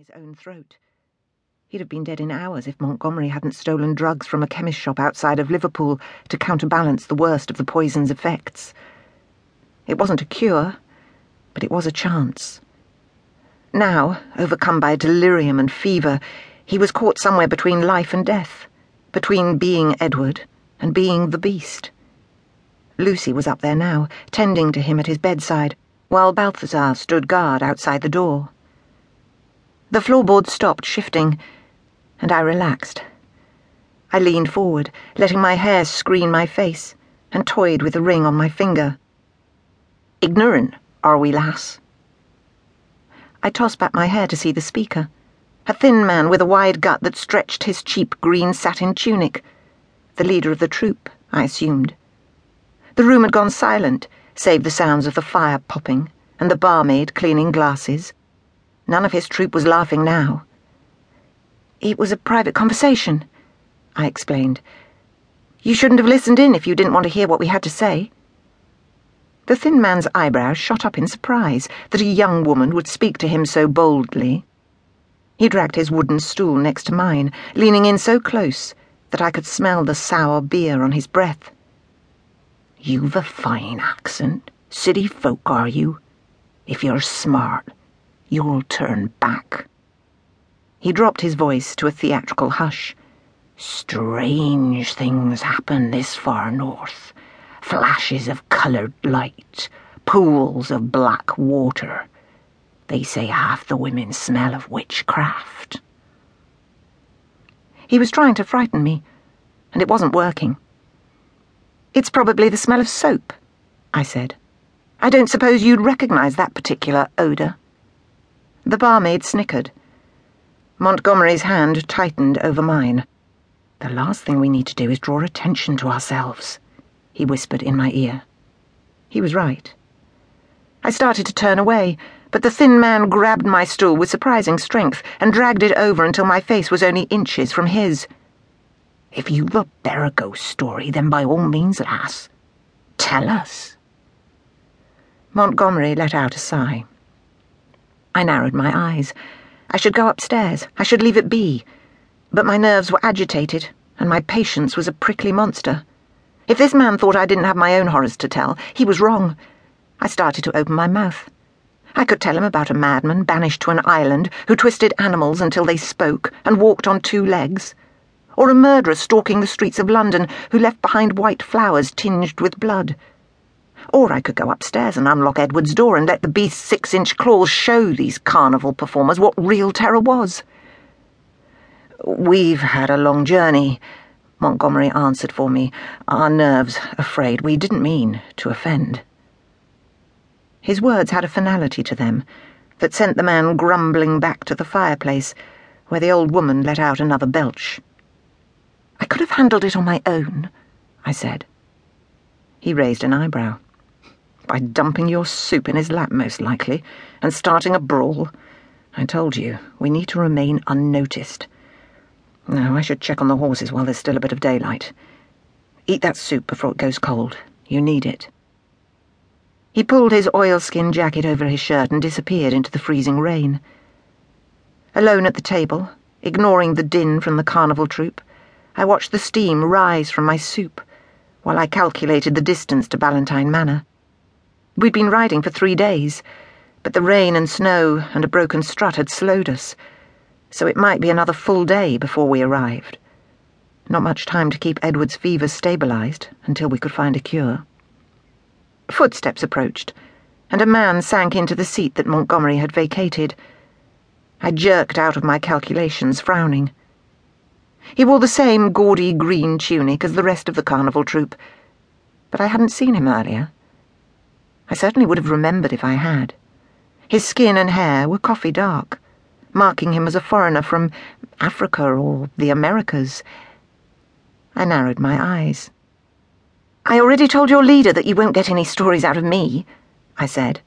his own throat. He'd have been dead in hours if Montgomery hadn't stolen drugs from a chemist shop outside of Liverpool to counterbalance the worst of the poison's effects. It wasn't a cure, but it was a chance. Now, overcome by delirium and fever, he was caught somewhere between life and death, between being Edward and being the beast. Lucy was up there now, tending to him at his bedside, while Balthazar stood guard outside the door. The floorboard stopped shifting, and I relaxed. I leaned forward, letting my hair screen my face, and toyed with the ring on my finger. Ignorant, are we, lass? I tossed back my hair to see the speaker. A thin man with a wide gut that stretched his cheap green satin tunic. The leader of the troop, I assumed. The room had gone silent, save the sounds of the fire popping and the barmaid cleaning glasses. None of his troop was laughing now. It was a private conversation, I explained. You shouldn't have listened in if you didn't want to hear what we had to say. The thin man's eyebrows shot up in surprise that a young woman would speak to him so boldly. He dragged his wooden stool next to mine, leaning in so close that I could smell the sour beer on his breath. You've a fine accent. City folk, are you? If you're smart, you'll turn back. He dropped his voice to a theatrical hush. Strange things happen this far north. Flashes of coloured light, pools of black water. They say half the women smell of witchcraft. He was trying to frighten me, and it wasn't working. It's probably the smell of soap, I said. I don't suppose you'd recognize that particular odour. The barmaid snickered. Montgomery's hand tightened over mine. The last thing we need to do is draw attention to ourselves, he whispered in my ear. He was right. I started to turn away, but the thin man grabbed my stool with surprising strength and dragged it over until my face was only inches from his. If you've a ghost story, then by all means, lass, tell us. Montgomery let out a sigh. I narrowed my eyes. I should go upstairs. I should leave it be. But my nerves were agitated, and my patience was a prickly monster. If this man thought I didn't have my own horrors to tell, he was wrong. I started to open my mouth. I could tell him about a madman banished to an island who twisted animals until they spoke and walked on two legs. Or a murderer stalking the streets of London who left behind white flowers tinged with blood. Or I could go upstairs and unlock Edward's door and let the beast's six inch claws show these carnival performers what real terror was. We've had a long journey, Montgomery answered for me, our nerves afraid. We didn't mean to offend. His words had a finality to them that sent the man grumbling back to the fireplace, where the old woman let out another belch. I could have handled it on my own, I said. He raised an eyebrow by dumping your soup in his lap, most likely, and starting a brawl. I told you, we need to remain unnoticed. Now, I should check on the horses while there's still a bit of daylight. Eat that soup before it goes cold. You need it. He pulled his oilskin jacket over his shirt and disappeared into the freezing rain. Alone at the table, ignoring the din from the carnival troupe, I watched the steam rise from my soup while I calculated the distance to Ballentyne Manor. We'd been riding for three days, but the rain and snow and a broken strut had slowed us, so it might be another full day before we arrived. Not much time to keep Edward's fever stabilized until we could find a cure. Footsteps approached, and a man sank into the seat that Montgomery had vacated. I jerked out of my calculations, frowning. He wore the same gaudy green tunic as the rest of the carnival troupe, but I hadn't seen him earlier. I certainly would have remembered if I had. His skin and hair were coffee dark, marking him as a foreigner from Africa or the Americas. I narrowed my eyes. I already told your leader that you won't get any stories out of me, I said.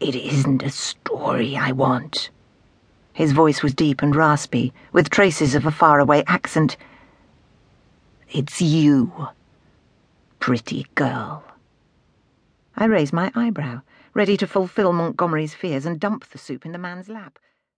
It isn't a story I want. His voice was deep and raspy, with traces of a faraway accent. It's you, pretty girl. I raised my eyebrow, ready to fulfill Montgomery's fears and dump the soup in the man's lap.